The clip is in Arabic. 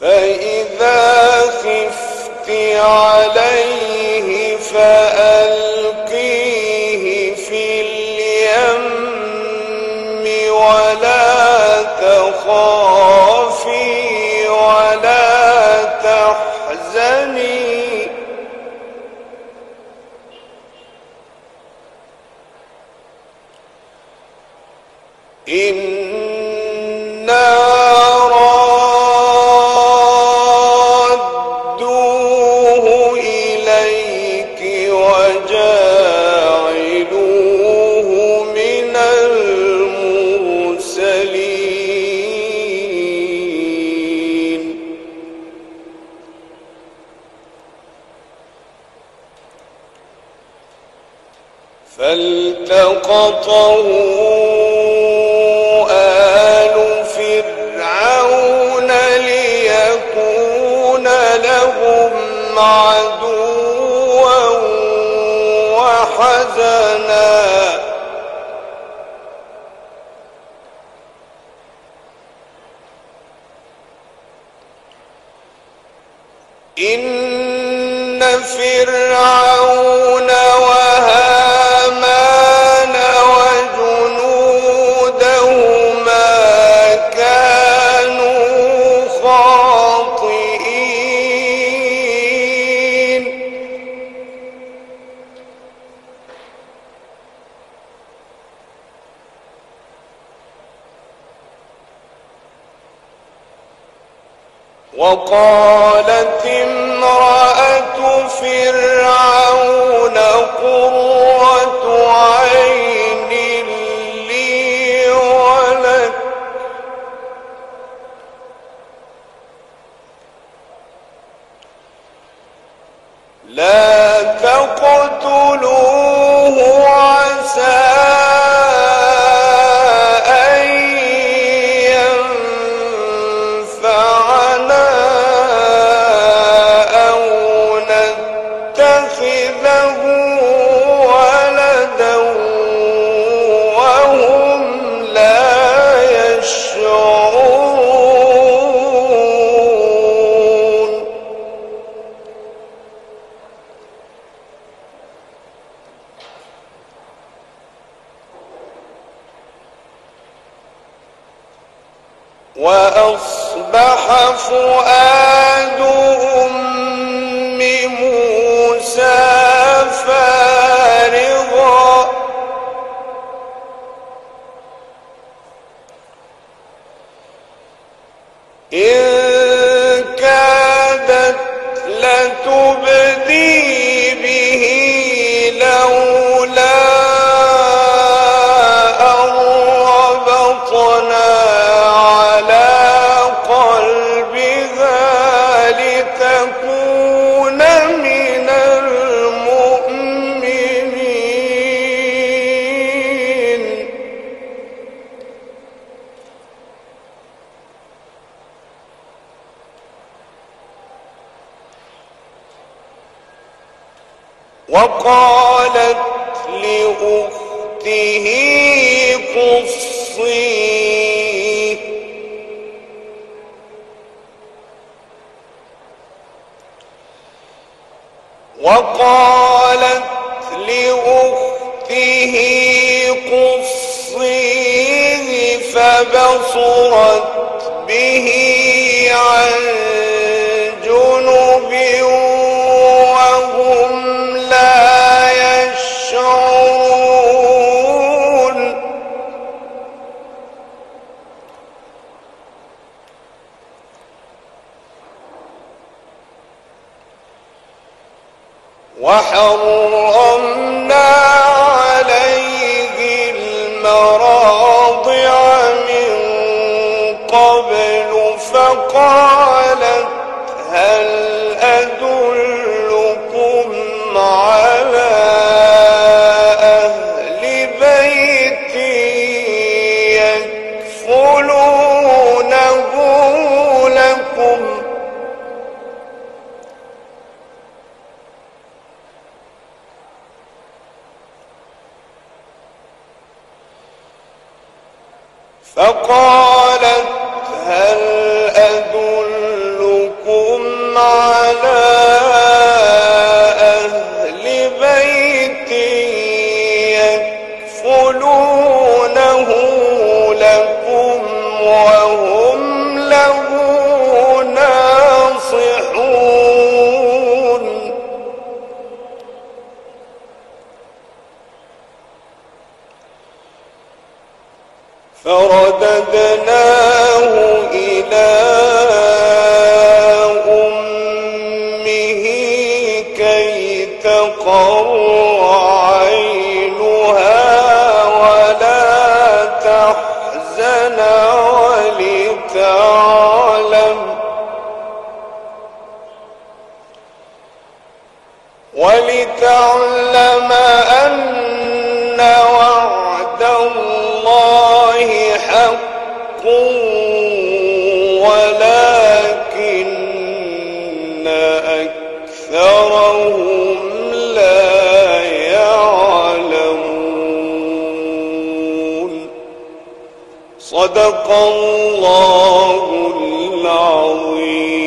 فإذا خفت عليه فألقيه في اليم ولا تخافي ولا تحزني. إن فالتقطه آل فرعون ليكون لهم عدوا وحزنا. إن فرعون وقالت امرأة فرعون قرة عين لي ولك. لا تقتلوه وأصبح فؤاد أم وقالت لأخته وقالت لأخته قصيه فبصرت به عن جنب فقالت هل أدلكم على أهل بيت يكفلونه لكم؟ فقالت هل أدلكم تحزن ولتعلم ولتعلم أن وعد الله حق صدق الله العظيم.